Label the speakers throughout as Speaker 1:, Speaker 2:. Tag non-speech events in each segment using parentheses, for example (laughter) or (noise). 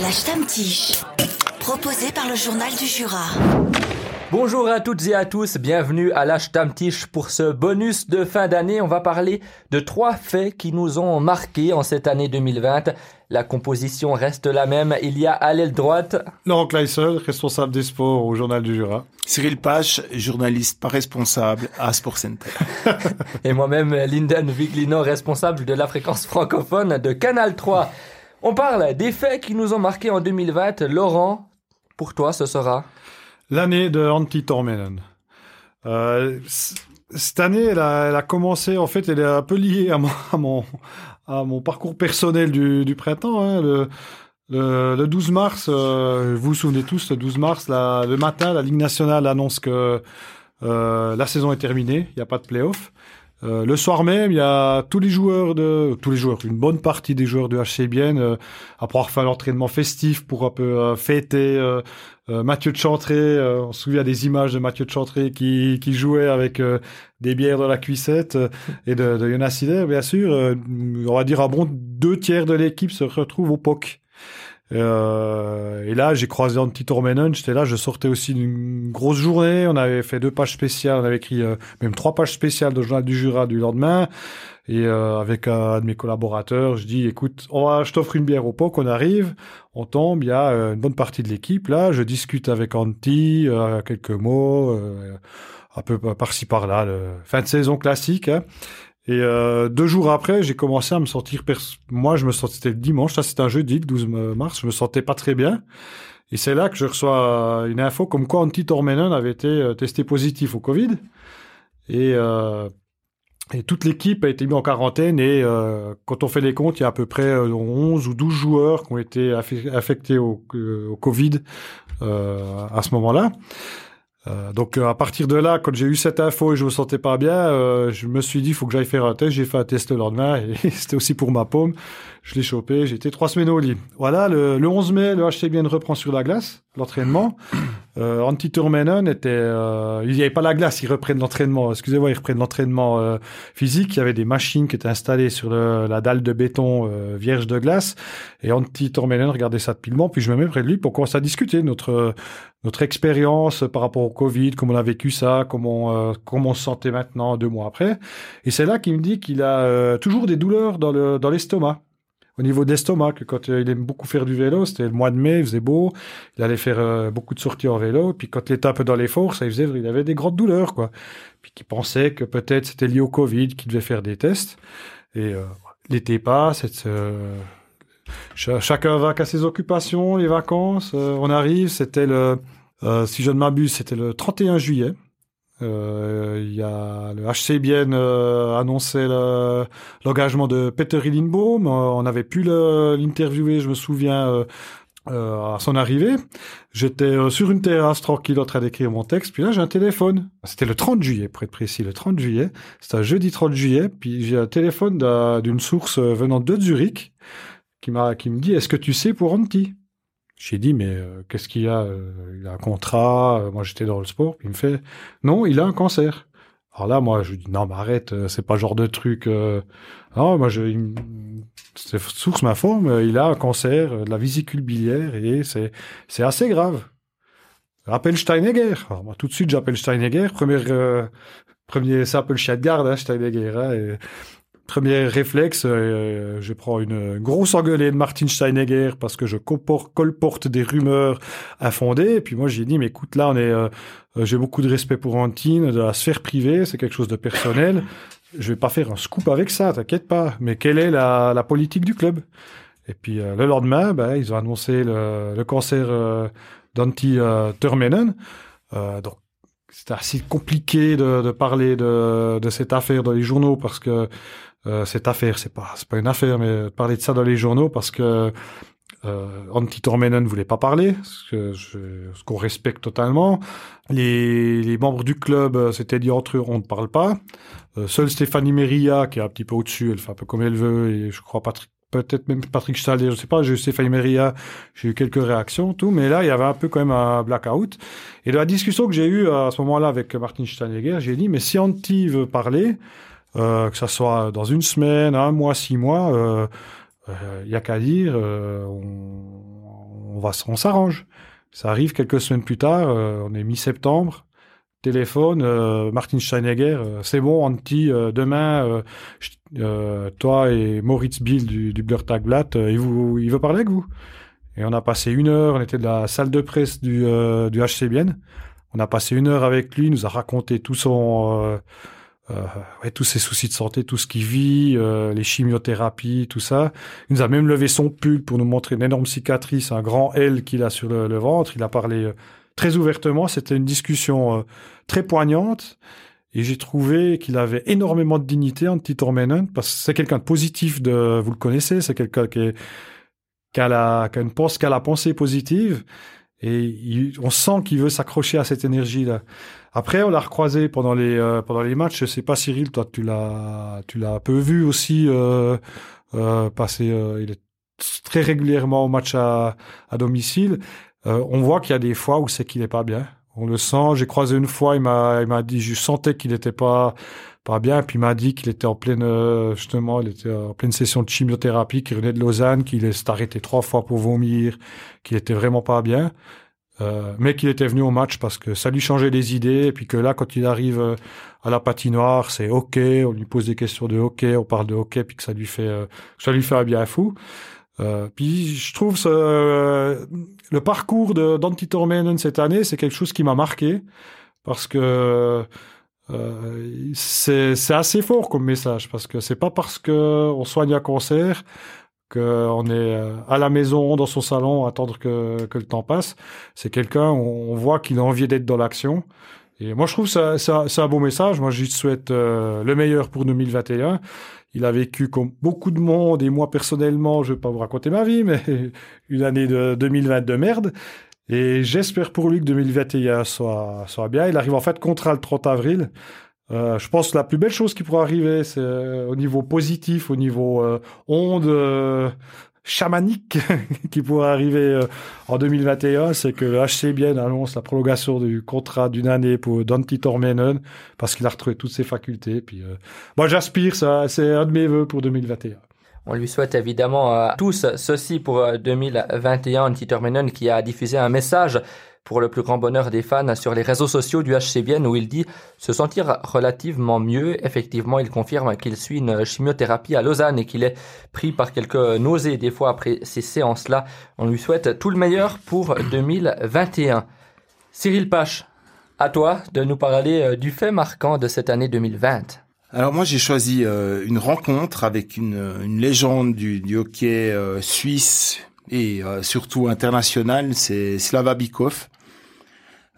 Speaker 1: La Stammtisch, proposé par le journal du Jura.
Speaker 2: Bonjour à toutes et à tous, bienvenue à la Stammtisch pour ce bonus de fin d'année. On va parler de trois faits qui nous ont marqués en cette année 2020. La composition reste la même. Il y a à l'aile droite
Speaker 3: Laurent Kleissel, responsable des sports au Journal du Jura.
Speaker 4: Cyril Pache, journaliste pas responsable à Sport Center. (laughs)
Speaker 2: et moi-même Linden Viglino, responsable de la fréquence francophone de Canal 3. On parle des faits qui nous ont marqués en 2020. Laurent, pour toi, ce sera
Speaker 3: L'année de Antti Tormenen. Euh, cette année, elle a, commencé, en fait, elle est un peu liée à mon, à mon, parcours personnel du, printemps. Hein. Le, le, 12 mars, euh, vous vous souvenez tous, le 12 mars, le matin, la Ligue nationale annonce que euh, la saison est terminée, il n'y a pas de play-off. Euh, le soir même, il y a tous les joueurs de, tous les joueurs, une bonne partie des joueurs de HC Bienne, euh, après avoir fait l'entraînement festif pour un peu euh, fêter euh, Mathieu de Chantré. on se souvient des images de Mathieu de Chantré qui, qui jouait avec des bières dans la cuissette et de, de Jonas Sider, bien sûr. on va dire un bon deux tiers de l'équipe se retrouve au POC. Euh, et là, j'ai croisé Antti Tormenen. J'étais là, je sortais aussi d'une grosse journée. On avait fait deux pages spéciales. On avait écrit euh, même trois pages spéciales de Journal du Jura du lendemain. Et euh, avec un de mes collaborateurs, je dis, écoute, on va, je t'offre une bière au pot, on arrive, on tombe, il y a une bonne partie de l'équipe là. Je discute avec Antti, quelques mots, un peu par-ci par-là. Fin de saison classique. Hein. Et euh, deux jours après, j'ai commencé à me sentir... Moi, je me sentais... C'était le dimanche, ça c'était un jeudi, le 12 mars, je me sentais pas très bien. Et c'est là que je reçois une info comme quoi Antti Tormenen avait été euh, testé positif au Covid. Et, euh, et toute l'équipe a été mise en quarantaine. Et euh, quand on fait les comptes, il y a à peu près 11 ou 12 joueurs qui ont été affectés au, au Covid à ce moment-là. Euh, donc euh, à partir de là, quand j'ai eu cette info et je me sentais pas bien, euh, je me suis dit faut que j'aille faire un test. J'ai fait un test le lendemain et (laughs) c'était aussi pour ma paume. Je l'ai chopé. Été trois semaines au lit. Voilà, le, le 11 mai, le HC bien reprend sur la glace l'entraînement. Euh, Antti Turmenen était, euh, il n'y avait pas la glace, ils reprennent l'entraînement. Excusez-moi, ils reprennent l'entraînement euh, physique. Il y avait des machines qui étaient installées sur le, la dalle de béton euh, vierge de glace. Et Antti Turmenen regardait ça pilement. Puis je me mets près de lui pour commencer à discuter notre notre expérience par rapport au Covid, comment on a vécu ça, comment comment on se sentait maintenant deux mois après. Et c'est là qu'il me dit qu'il a toujours des douleurs dans le dans l'estomac au niveau d'estomac, quand euh, il aime beaucoup faire du vélo, c'était le mois de mai, il faisait beau, il allait faire euh, beaucoup de sorties en vélo, puis quand il était un peu dans l'effort, ça il faisait, il avait des grandes douleurs, quoi. Puis qu'il pensait que peut-être c'était lié au Covid, qu'il devait faire des tests. Et euh, l'été passe, chacun va qu'à ses occupations, les vacances, on arrive, c'était le, si je ne m'abuse, c'était le 31 juillet. Euh, il y a le HC Bienne euh, annonçait l'engagement de Peter Lindbaum. Euh, on avait pu l'interviewer, je me souviens, à son arrivée. J'étais sur une terrasse tranquille en train d'écrire mon texte, puis là j'ai un téléphone. C'était le 30 juillet, pour être précis, le 30 juillet. C'était un jeudi 30 juillet, puis j'ai un téléphone d'une source venant de Zurich qui me dit est-ce que tu sais pour Antti j'ai dit, mais euh, qu'est-ce qu'il a euh, Il a un contrat, euh, moi j'étais dans le sport. Il me fait, non, il a un cancer. Alors là, moi, je lui dis, non, mais arrête, c'est pas le genre de truc. Non, moi, je, source m'informe, il a un cancer de la vésicule biliaire et c'est, c'est assez grave. Rappelle Steinegger. Alors moi, tout de suite, j'appelle Steinegger. Premier, premier, le chien de garde, hein, Steinegger. Hein, Premier réflexe, euh, je prends une grosse engueulée de Martin Steinegger parce que je colporte des rumeurs infondées. Et puis moi, j'ai dit, mais écoute, là, on est, euh, j'ai beaucoup de respect pour Antine, de la sphère privée, c'est quelque chose de personnel. Je vais pas faire un scoop avec ça, t'inquiète pas. Mais quelle est la, politique du club? Et puis euh, le lendemain, ben, ils ont annoncé le, le cancer d'Anti Termenen. donc c'était assez compliqué de, parler de, cette affaire dans les journaux parce que euh, cette affaire, c'est pas c'est pas une affaire, mais parler de ça dans les journaux parce que euh, Antti Tormenen ne voulait pas parler, ce que ce qu'on respecte totalement. Les, les membres du club euh, s'étaient dit entre eux, on ne parle pas. Euh, seule Stéphanie Meria, qui est un petit peu au-dessus, elle fait un peu comme elle veut, et je crois Patrick, peut-être même Patrick Stalder, je sais pas, j'ai eu Stéphanie Meria, j'ai eu quelques réactions, tout, mais là, il y avait un peu quand même un blackout. Et de la discussion que j'ai eue à ce moment-là avec Martin Steinegger, j'ai dit, mais si Antti veut parler, euh, que ça soit dans une semaine, un mois, six mois, il euh, euh, y a qu'à dire, on, on va, on s'arrange. Ça arrive quelques semaines plus tard, euh, on est mi-septembre, téléphone, euh, Martin Steinegger, euh, c'est bon, Antti, demain, toi et Moritz Bill du, du il, il veut parler avec vous. Et on a passé une heure, on était de la salle de presse du, du HCBN. On a passé une heure avec lui, il nous a raconté tout son euh, ouais, tous ses soucis de santé, tout ce qu'il vit, euh, les chimiothérapies, tout ça. Il nous a même levé son pull pour nous montrer une énorme cicatrice, un grand L qu'il a sur le, ventre. Il a parlé euh, très ouvertement. C'était une discussion très poignante. Et j'ai trouvé qu'il avait énormément de dignité, en petit Tormenon, parce que c'est quelqu'un de positif, de, vous le connaissez, c'est quelqu'un qui, qui, a qui, a une, qui a la pensée positive. Et on sent qu'il veut s'accrocher à cette énergie-là. Après, on l'a recroisé pendant les euh, pendant les matchs. Je sais pas, Cyril, toi, tu l'as tu l'as un peu vu aussi euh, euh, passer. Euh, il est très régulièrement au match à, à domicile. Euh, on voit qu'il y a des fois où c'est qu'il est pas bien. On le sent. J'ai croisé une fois, il m'a il m'a dit, je sentais qu'il était pas pas bien. Puis il m'a dit qu'il était en pleine justement, il était en pleine session de chimiothérapie, qu'il venait de Lausanne, qu'il s'est arrêté trois fois pour vomir, qu'il était vraiment pas bien. Euh, mais qu'il était venu au match parce que ça lui changeait les idées. Et puis que là quand il arrive euh, à la patinoire c'est ok. On lui pose des questions de hockey on parle de hockey puis que ça lui fait euh, ça lui fait un bien fou. Puis je trouve ce, le parcours de cette année c'est quelque chose qui m'a marqué. Parce que c'est assez fort comme message. Parce que c'est pas parce que on soigne un concert qu'on est euh, à la maison, dans son salon, à attendre que, le temps passe. C'est quelqu'un, on, voit qu'il a envie d'être dans l'action. Et moi, je trouve ça, c'est un beau message. Moi, je lui souhaite euh, le meilleur pour 2021. Il a vécu comme beaucoup de monde, et moi, personnellement, je vais pas vous raconter ma vie, mais (laughs) une année de 2020 de merde. Et j'espère pour lui que 2021 soit, soit bien. Il arrive en fait contrat le 30 avril. Euh, je pense que la plus belle chose qui pourrait arriver, c'est euh, au niveau positif, au niveau euh, onde euh, chamanique (laughs) qui pourrait arriver en 2021, c'est que HCBN annonce la prolongation du contrat d'une année pour Dante Tormenen parce qu'il a retrouvé toutes ses facultés. Puis moi, j'aspire, ça, c'est un de mes vœux pour 2021.
Speaker 2: On lui souhaite évidemment à tous ceci pour 2021. Dante Tormenen qui a diffusé un message pour le plus grand bonheur des fans sur les réseaux sociaux du HCBN où il dit se sentir relativement mieux. Effectivement, il confirme qu'il suit une chimiothérapie à Lausanne et qu'il est pris par quelques nausées des fois après ces séances-là. On lui souhaite tout le meilleur pour 2021. Cyril Pache, à toi de nous parler euh, du fait marquant de cette année 2020.
Speaker 4: Alors moi j'ai choisi euh, une rencontre avec une, légende du, hockey euh, suisse et surtout international, c'est Slava Bikov.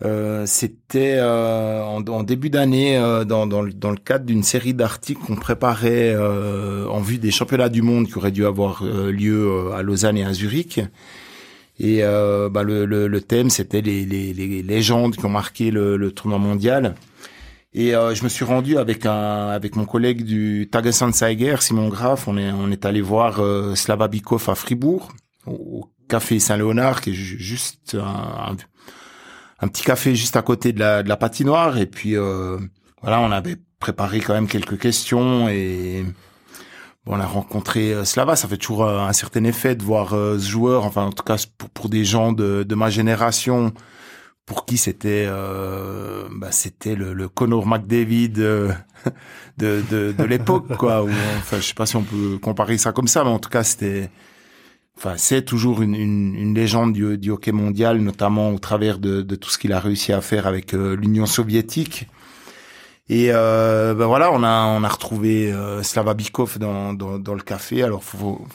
Speaker 4: Euh, c'était euh, en, en, début d'année euh, dans, dans, dans, le cadre d'une série d'articles qu'on préparait en vue des championnats du monde qui auraient dû avoir lieu à Lausanne et à Zurich. Et bah, le, le, le, thème, c'était les, les, les, légendes qui ont marqué le, le tournoi mondial. Et je me suis rendu avec un avec mon collègue du Tagessanzeiger, Simon Graff. On est on est allé voir Slava Bikov à Fribourg, au, café Saint-Léonard, qui est juste un, un petit café juste à côté de la, de la patinoire. Et puis euh, voilà on avait préparé quand même quelques questions et bon, on a rencontré euh, Slava. Ça fait toujours euh, un certain effet de voir ce joueur enfin en tout cas pour, pour des gens de, de ma génération pour qui c'était bah, c'était le, le Conor McDavid (laughs) de de, l'époque quoi. Enfin je sais pas si on peut comparer ça comme ça mais en tout cas c'était enfin, c'est toujours une, une, une légende du, du, hockey mondial, notamment au travers de, de tout ce qu'il a réussi à faire avec euh, l'Union soviétique. Et euh, ben voilà, on a on a retrouvé euh, Slava Bikov dans, dans, dans le café. Alors faut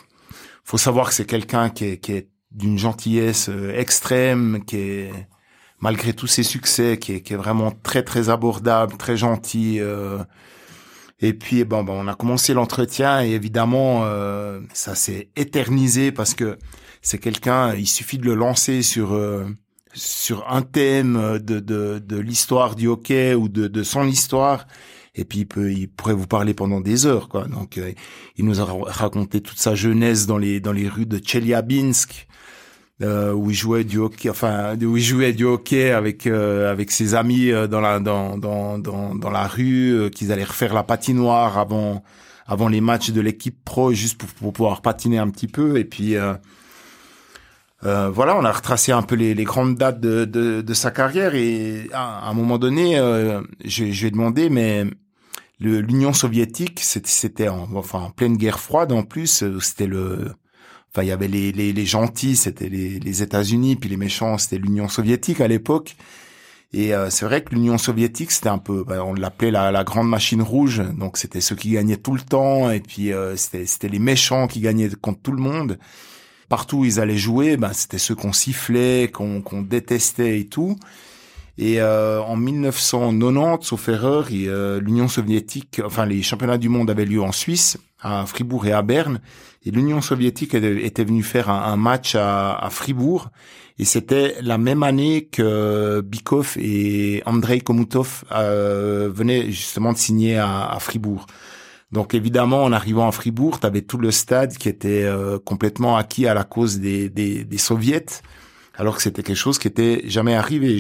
Speaker 4: faut savoir que c'est quelqu'un qui est, qui est d'une gentillesse euh, extrême, qui est malgré tous ses succès, qui est, qui est vraiment très très abordable, très gentil. Et puis bon, bon on a commencé l'entretien et évidemment euh, ça s'est éternisé parce que c'est quelqu'un, il suffit de le lancer sur euh, sur un thème de de, de l'histoire du hockey ou de de son histoire et puis il peut il pourrait vous parler pendant des heures quoi. Donc euh, il nous a raconté toute sa jeunesse dans les dans les rues de Chelyabinsk euh, où il jouait du hockey, enfin où il jouait du hockey avec euh, avec ses amis euh, dans la dans dans dans, dans la rue, euh, qu'ils allaient refaire la patinoire avant avant les matchs de l'équipe pro juste pour, pour, pouvoir patiner un petit peu. Et puis euh, voilà, on a retracé un peu les, les grandes dates de, de, de, sa carrière. Et à, un moment donné, euh, je, je lui ai demandé, mais l'Union soviétique, c'était en, enfin en pleine guerre froide en plus, euh, c'était le, enfin il y avait les, les, les gentils, c'était les, les États-Unis, puis les méchants, c'était l'Union soviétique à l'époque. Et euh, c'est vrai que l'Union soviétique, c'était un peu, ben, on l'appelait la, la, grande machine rouge. Donc c'était ceux qui gagnaient tout le temps, et puis euh, c'était les méchants qui gagnaient contre tout le monde partout où ils allaient jouer, ben, c'était ceux qu'on sifflait, qu'on détestait et tout. Et euh, en 1990, sauf erreur, euh, l'Union soviétique, enfin les championnats du monde avaient lieu en Suisse, à Fribourg et à Berne, et l'Union soviétique était venue faire un, match à, Fribourg, et c'était la même année que Bikov et Andrei Komutov euh, venaient justement de signer à Fribourg. Donc évidemment, en arrivant à Fribourg, tu avais tout le stade qui était euh, complètement acquis à la cause des, des, des soviets, alors que c'était quelque chose qui était jamais arrivé.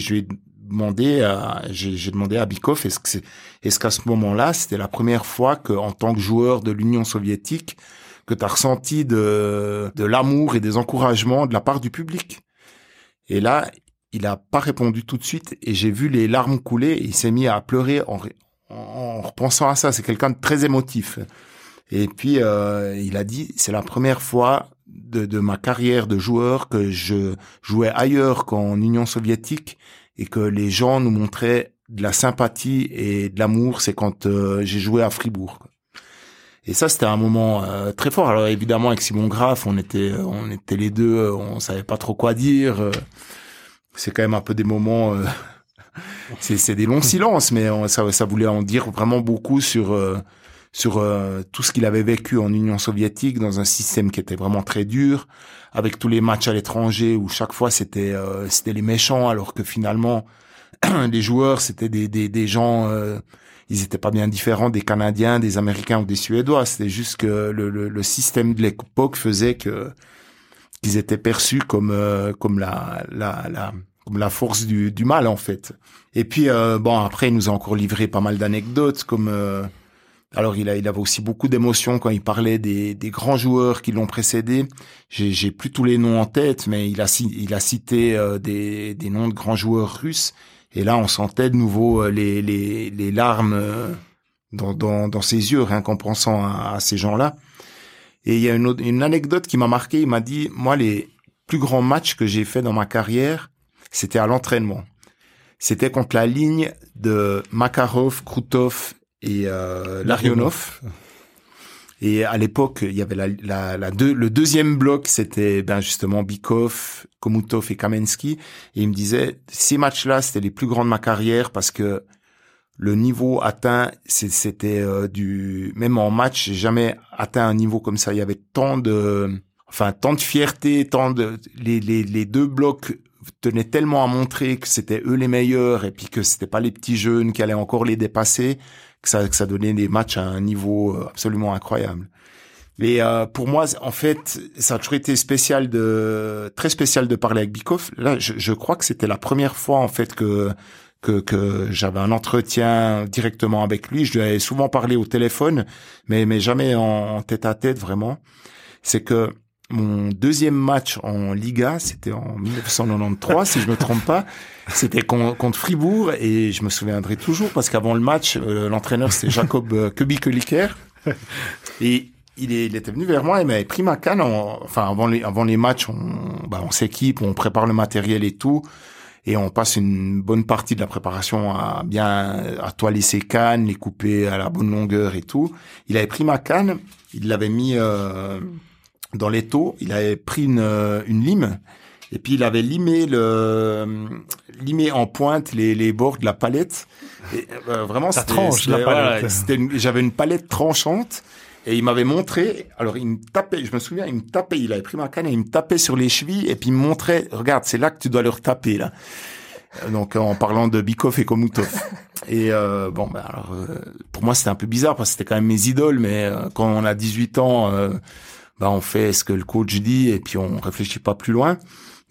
Speaker 4: Demandé, à, j'ai, demandé à Bikov, est-ce que c'est, est-ce qu'à ce moment-là, c'était la première fois que, en tant que joueur de l'Union soviétique, que tu as ressenti de, de l'amour et des encouragements de la part du public? Et là, il a pas répondu tout de suite et j'ai vu les larmes couler et il s'est mis à pleurer en, en repensant à ça. C'est quelqu'un de très émotif. Et puis, euh, il a dit, c'est la première fois de, de, ma carrière de joueur que je jouais ailleurs qu'en Union soviétique et que les gens nous montraient de la sympathie et de l'amour, c'est quand euh, j'ai joué à Fribourg. Et ça, c'était un moment euh, très fort. Alors évidemment, avec Simon Graff, on était, on était les deux, on savait pas trop quoi dire. C'est quand même un peu des moments (laughs) c'est des longs silences, mais ça, ça voulait en dire vraiment beaucoup sur euh, sur euh, tout ce qu'il avait vécu en Union soviétique dans un système qui était vraiment très dur, avec tous les matchs à l'étranger où chaque fois c'était euh, c'était les méchants, alors que finalement (clears throat) les joueurs c'était des, des, des gens ils étaient pas bien différents des Canadiens, des Américains ou des Suédois. C'était juste que le, le, le système de l'époque faisait que qu'ils étaient perçus comme comme la la, la comme la force du, du mal en fait. Et puis euh, bon après il nous a encore livré pas mal d'anecdotes comme euh, alors il avait aussi beaucoup d'émotions quand il parlait des, grands joueurs qui l'ont précédé. J'ai plus tous les noms en tête mais il a cité euh, des noms de grands joueurs russes et là on sentait de nouveau les les larmes dans dans ses yeux rien qu'en pensant à, ces gens-là. Et il y a une, une anecdote qui m'a marqué, il m'a dit moi les plus grands matchs que j'ai fait dans ma carrière, c'était à l'entraînement. C'était contre la ligne de Makarov, Krutov et euh, Larionov. Et à l'époque, il y avait la, la, la deux, le deuxième bloc, c'était ben justement Bikov, Komutov et Kamensky. Et il me disait, ces matchs-là, c'était les plus grands de ma carrière parce que le niveau atteint, c'était euh, du, même en match, j'ai jamais atteint un niveau comme ça. Il y avait tant de, enfin, tant de fierté, tant de, les, les, les deux blocs tenait tellement à montrer que c'était eux les meilleurs et puis que c'était pas les petits jeunes qui allaient encore les dépasser que ça, que ça donnait des matchs à un niveau euh, absolument incroyable. Et euh, pour moi, en fait, ça a toujours été spécial de très spécial de parler avec Bikov. Là, je, je crois que c'était la première fois en fait que que, que j'avais un entretien directement avec lui. Je lui avais souvent parlé au téléphone, mais mais jamais en tête à tête vraiment. C'est que mon deuxième match en Liga, c'était en 1993, si je me trompe pas. C'était contre Fribourg et je me souviendrai toujours parce qu'avant le match, euh, l'entraîneur c'était Jacob euh, Kubik-Liker et il, était venu vers moi et m'avait pris ma canne. enfin, avant les, avant les matchs, on, bah, on s'équipe, on prépare le matériel et tout. Et on passe une bonne partie de la préparation à bien à toiler ses cannes, les couper à la bonne longueur et tout. Il avait pris ma canne, il l'avait mis euh, dans les taux, il avait pris une, euh, une lime et puis il avait limé le limé en pointe les, les bords de la palette. Et, euh, vraiment,
Speaker 3: ça tranche la palette.
Speaker 4: J'avais une palette tranchante et il m'avait montré. Alors il me tapait, je me souviens, il me tapait. Il avait pris ma canne et il me tapait sur les chevilles et puis il me montrait. Regarde, c'est là que tu dois leur taper là. Euh, donc en parlant de Bikov et Komutov. (laughs) Et euh, bon, bah, alors, pour moi c'était un peu bizarre parce que c'était quand même mes idoles, mais quand on a 18 ans bah on fait ce que le coach dit et puis on réfléchit pas plus loin.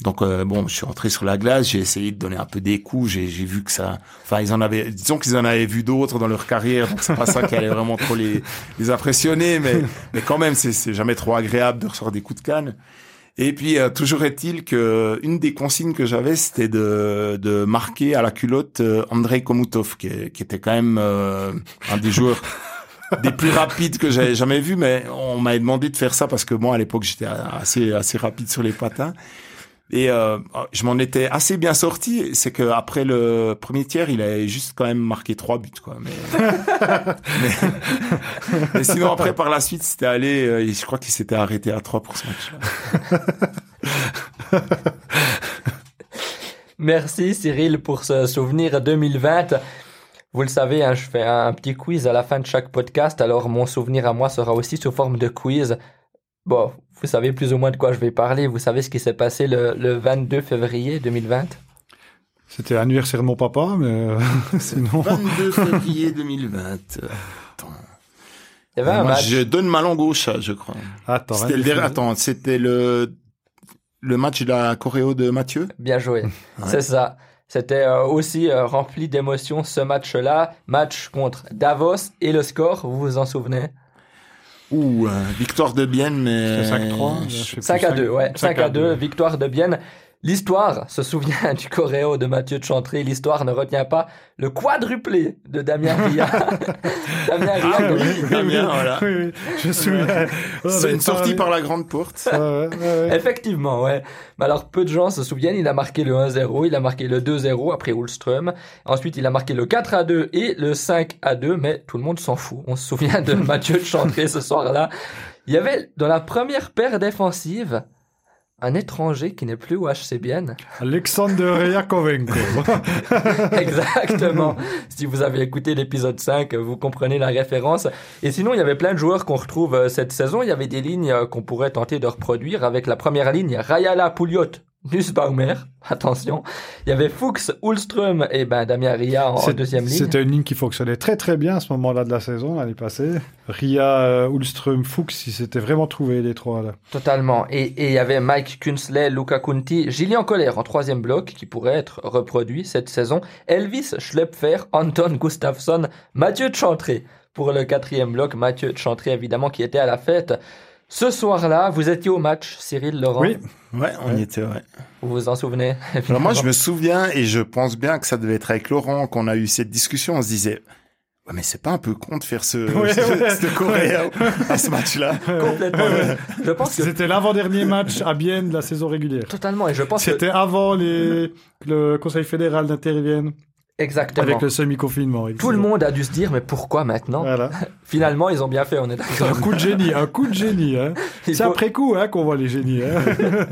Speaker 4: Donc euh, bon, je suis rentré sur la glace, j'ai essayé de donner un peu des coups, j'ai vu que ça, enfin ils en avaient, disons qu'ils en avaient vu d'autres dans leur carrière, donc c'est pas ça qui allait vraiment trop les, les impressionner, mais mais quand même c'est jamais trop agréable de recevoir des coups de canne. Et puis euh, toujours est-il que une des consignes que j'avais, c'était de, de marquer à la culotte euh, Andrei Komutov, qui, qui, était quand même euh, un des joueurs des plus rapides que j'avais jamais vu. Mais on m'avait demandé de faire ça parce que moi à l'époque j'étais assez assez rapide sur les patins. Et euh, je m'en étais assez bien sorti. C'est que après le premier tiers, il avait juste quand même marqué trois buts, quoi. Mais, (laughs) sinon après par la suite, c'était allé. Euh, je crois qu'il s'était arrêté à trois pour ce match-là.
Speaker 2: Merci Cyril pour ce souvenir 2020. Vous le savez, hein, je fais un petit quiz à la fin de chaque podcast. Alors mon souvenir à moi sera aussi sous forme de quiz. Bon, vous savez plus ou moins de quoi je vais parler. Vous savez ce qui s'est passé le, le 22 février 2020
Speaker 3: C'était l'anniversaire de mon papa, mais euh, (laughs) sinon...
Speaker 4: 22 (laughs) février 2020. Attends.
Speaker 2: Il y avait un
Speaker 4: Moi,
Speaker 2: match.
Speaker 4: je donne ma langue au chat, je crois.
Speaker 3: Attends,
Speaker 4: C'était
Speaker 3: hein,
Speaker 4: le, dernier- attends, c'était le le match de la choréo de Mathieu?
Speaker 2: Bien joué. C'est ça. C'était euh, aussi euh, rempli d'émotions ce match-là. Match contre Davos et le score, vous vous en souvenez?
Speaker 4: Ou euh, victoire de Bienne, mais
Speaker 3: C'est 5-3 je sais plus,
Speaker 2: 5 à 2, ouais. 5 à 2,
Speaker 3: 2.
Speaker 2: victoire de Bienne. L'histoire se souvient (laughs) du choréo de Mathieu de Chantry. L'histoire ne retient pas le quadruplé de Damien (laughs) Ria. Damien Ria,
Speaker 3: Ah,
Speaker 2: que-
Speaker 3: oui, oui,
Speaker 4: Très
Speaker 3: oui,
Speaker 4: bien, voilà.
Speaker 3: oui, oui, je souviens.
Speaker 4: c'est une sortie par la grande porte.
Speaker 3: Ouais, ouais, ouais.
Speaker 2: Effectivement, ouais. Mais alors, peu de gens se souviennent, il a marqué le 1-0, il a marqué le 2-0 après Ulström. Ensuite, il a marqué le 4 à 2 et le 5 à 2, mais tout le monde s'en fout. On se souvient de (laughs) Mathieu de Chantré ce soir-là. Il y avait, dans la première paire défensive, un étranger qui n'est plus au HC Bienne.
Speaker 3: Alexander Yakovenko. (laughs)
Speaker 2: Exactement. si vous avez écouté l'épisode 5, vous comprenez la référence. Et sinon, il y avait plein de joueurs qu'on retrouve euh, cette saison. Il y avait des lignes euh, qu'on pourrait tenter de reproduire avec la première ligne, Rayala Pouliot, Nussbaumer. (laughs) Attention. Il y avait Fuchs, Ulström et ben Damien Ria en, deuxième ligne.
Speaker 3: C'était une ligne qui fonctionnait très très bien à ce moment-là de la saison, l'année passée. Ria, euh, Ulström, Fuchs, ils s'étaient vraiment trouvés les trois là.
Speaker 2: Totalement. Et, et il y avait Mike Kunsley, Luca Kunti, Gillian Coller en troisième bloc qui pourrait être reproduit cette saison. Elvis Schlepfer, Anton Gustafsson, Mathieu Chantré pour le quatrième bloc. Mathieu Chantré évidemment qui était à la fête. Ce soir-là, vous étiez au match, Cyril Laurent.
Speaker 3: Oui,
Speaker 4: Ouais, on
Speaker 3: Ouais.
Speaker 4: y était, ouais.
Speaker 2: Vous vous en souvenez (laughs)
Speaker 4: Alors moi, je me souviens, et je pense bien que ça devait être avec Laurent qu'on a eu cette discussion. On se disait, ouais, mais c'est pas un peu con de faire ce, (laughs)
Speaker 3: Ouais,
Speaker 4: ce,
Speaker 3: ouais.
Speaker 4: ce à ce match-là.
Speaker 2: Complètement. Je pense que
Speaker 3: c'était l'avant-dernier match à Bienne de la saison régulière.
Speaker 2: totalement. Et je pense que
Speaker 3: C'était avant les... que le Conseil fédéral n'intervienne
Speaker 2: exactement.
Speaker 3: avec le semi-confinement.
Speaker 2: Tout le monde a dû se dire mais pourquoi maintenant
Speaker 3: Voilà. (laughs)
Speaker 2: Finalement, ils ont bien fait. On est
Speaker 3: C'est un
Speaker 2: d'accord.
Speaker 3: coup de génie, un coup de génie. Hein. C'est
Speaker 2: faut-
Speaker 3: après coup hein, qu'on voit les génies. Hein. (laughs)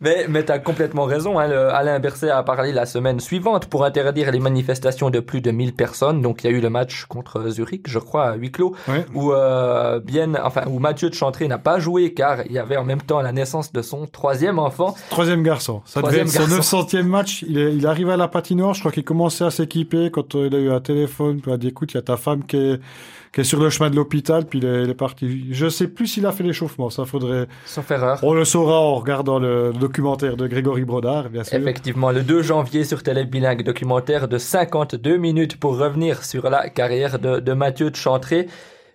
Speaker 2: Mais, mais tu as complètement raison. Hein, le- Alain Berset a parlé la semaine suivante pour interdire les manifestations de plus de 1000 personnes. Donc il y a eu le match contre Zurich, je crois, à huis clos,
Speaker 3: Ouais.
Speaker 2: où euh, bien, enfin où Mathieu de Chantré n'a pas joué car il y avait en même temps la naissance de son troisième enfant.
Speaker 3: Troisième garçon. Ça devait
Speaker 2: Troisième
Speaker 3: être son
Speaker 2: garçon.
Speaker 3: 900e match. Il, est, il arrive à la patinoire. Je crois qu'il commençait à s'équiper quand euh, il a eu un téléphone. Il a dit écoute, il y a ta femme qui est, qui est sur le chemin de l'hôpital. Puis il est, il est parti. Je sais plus s'il a fait l'échauffement. Ça faudrait.
Speaker 2: Sauf erreur.
Speaker 3: On le saura en regardant le, documentaire de Grégory Brodard, bien sûr.
Speaker 2: Effectivement, le 2 janvier sur Télé Bilingue, documentaire de 52 minutes pour revenir sur la carrière de, de Mathieu de Chantré.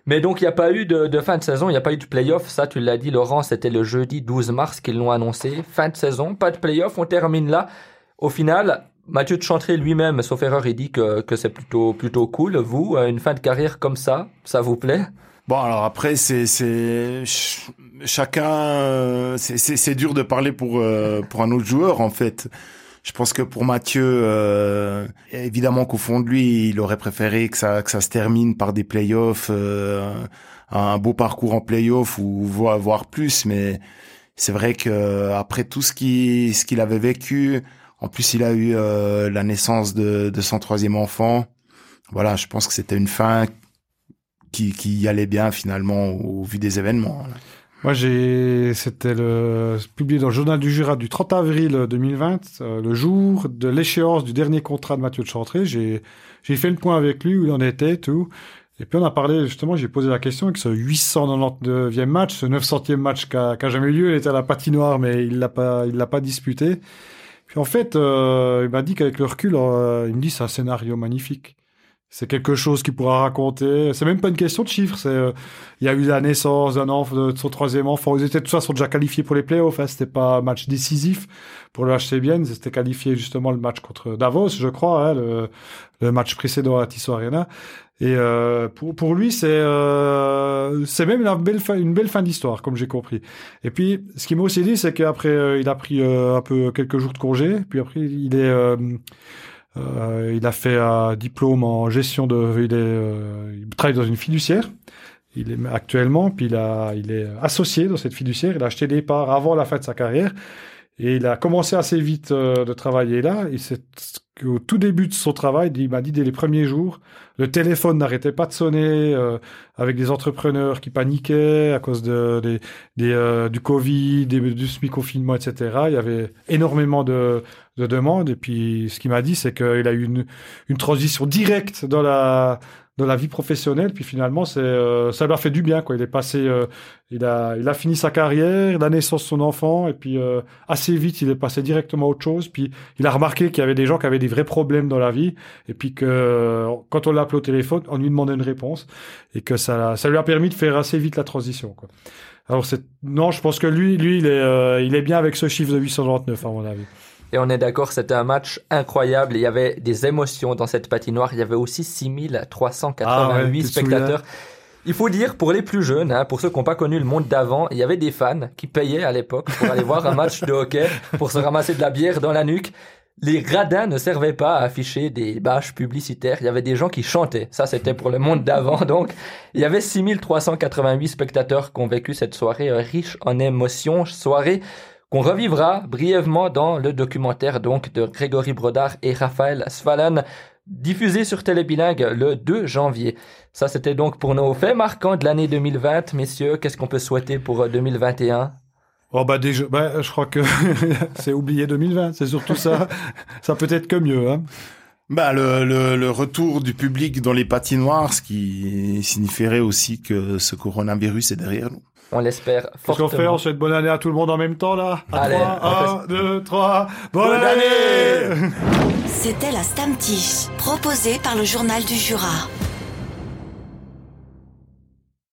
Speaker 2: Mais donc, il n'y a pas eu de, de fin de saison, il n'y a pas eu de playoff. Ça, tu l'as dit, Laurent, c'était le jeudi 12 mars qu'ils l'ont annoncé. Fin de saison, pas de playoff, on termine là. Au final, Mathieu de Chantré lui-même, sauf erreur, il dit que, que c'est plutôt, plutôt cool. Vous, euh, une fin de carrière comme ça, ça vous plaît?
Speaker 4: Bon, alors après, c'est, c'est, ch- chacun, euh, c'est, c'est, dur de parler pour, euh, pour un autre joueur, en fait. Je pense que pour Mathieu, euh, évidemment qu'au fond de lui, il aurait préféré que ça, que ça se termine par des playoffs, euh, un beau parcours en playoffs ou voire, plus. Mais c'est vrai que après tout ce qui, ce qu'il avait vécu, en plus il a eu euh, la naissance de, son troisième enfant. Voilà, je pense que c'était une fin qui, allait bien finalement au, vu des événements.
Speaker 3: Moi, j'ai, c'était publié dans le journal du Jura du 30 avril 2020, euh, le jour de l'échéance du dernier contrat de Mathieu de Chantré. J'ai, fait le point avec lui où il en était, tout. Et puis on a parlé, justement, j'ai posé la question avec ce 899e match, ce 900e match qui a jamais eu lieu. Il était à la patinoire, mais il l'a pas, il l'a pas disputé. En fait, euh, il m'a dit qu'avec le recul, euh, il me dit c'est un scénario magnifique. c'est quelque chose qu'il pourra raconter. C'est même pas une question de chiffres. C'est, euh, il y a eu la naissance d'un enfant, de son troisième enfant. Ils étaient de toute façon déjà qualifiés pour les playoffs. Hein. C'était pas un match décisif pour le HC. C'était qualifié justement le match contre Davos, je crois, hein, le, le, match précédent à Tissot Arena. Et euh, pour, pour lui, c'est euh, c'est même une belle fin, une belle fin d'histoire, comme j'ai compris. Et puis, ce qui m'a aussi dit, c'est qu'après, euh, il a pris un peu quelques jours de congé. Puis après, il est euh, il a fait un diplôme en gestion de. Il, est, euh, il travaille dans une fiduciaire. Il est actuellement, puis il, a, il est associé dans cette fiduciaire. Il a acheté des parts avant la fin de sa carrière. Et il a commencé assez vite euh, de travailler là. Et c'est au tout début de son travail, il m'a dit dès les premiers jours, le téléphone n'arrêtait pas de sonner euh, avec des entrepreneurs qui paniquaient à cause de, des, euh, du Covid, du semi-confinement, etc. Il y avait énormément de, de demandes. Et puis, ce qu'il m'a dit, c'est qu'il a eu une, une transition directe dans la dans la vie professionnelle. Puis finalement, c'est euh, ça lui a fait du bien. Quoi. Il est passé, euh, il a il a fini sa carrière, la naissance de son enfant, et puis euh, assez vite, il est passé directement à autre chose. Puis il a remarqué qu'il y avait des gens qui avaient des vrais problèmes dans la vie, et puis que quand on l'appelait au téléphone, on lui demandait une réponse, et que ça ça lui a permis de faire assez vite la transition. Quoi. Alors c'est non, je pense que lui lui il est il est bien avec ce chiffre de 899 à mon avis.
Speaker 2: Et on est d'accord, c'était un match incroyable. Il y avait des émotions dans cette patinoire. Il y avait aussi 6388 ah spectateurs. Il faut dire, pour les plus jeunes, hein, pour ceux qui n'ont pas connu le monde d'avant, il y avait des fans qui payaient à l'époque pour aller voir un match de hockey, pour se ramasser de la bière dans la nuque. Les gradins ne servaient pas à afficher des bâches publicitaires. Il y avait des gens qui chantaient. Ça, c'était pour le monde d'avant. Donc, il y avait 6388 spectateurs qui ont vécu cette soirée riche en émotions. Soirée qu'on revivra brièvement dans le documentaire donc de Grégory Brodard et Raphaël Svalan, diffusé sur Télébilingue le 2 janvier. Ça, c'était donc pour nos faits marquants de l'année 2020. Messieurs, qu'est-ce qu'on peut souhaiter pour 2021 euh,
Speaker 3: Oh bah déjà, bah, je crois que (laughs) c'est oublié 2020, c'est surtout ça. ça peut être que mieux. Hein.
Speaker 4: Bah le, le, le, retour du public dans les patinoires, ce qui signifierait aussi que ce coronavirus est derrière nous.
Speaker 2: On l'espère fortement.
Speaker 3: Qu'est-ce qu'on fait On souhaite bonne année à tout le monde en même temps, là? Allez, 3, 1, 2, 3, bonne, année,
Speaker 1: C'était la Stamtiche, proposée par le Journal du Jura.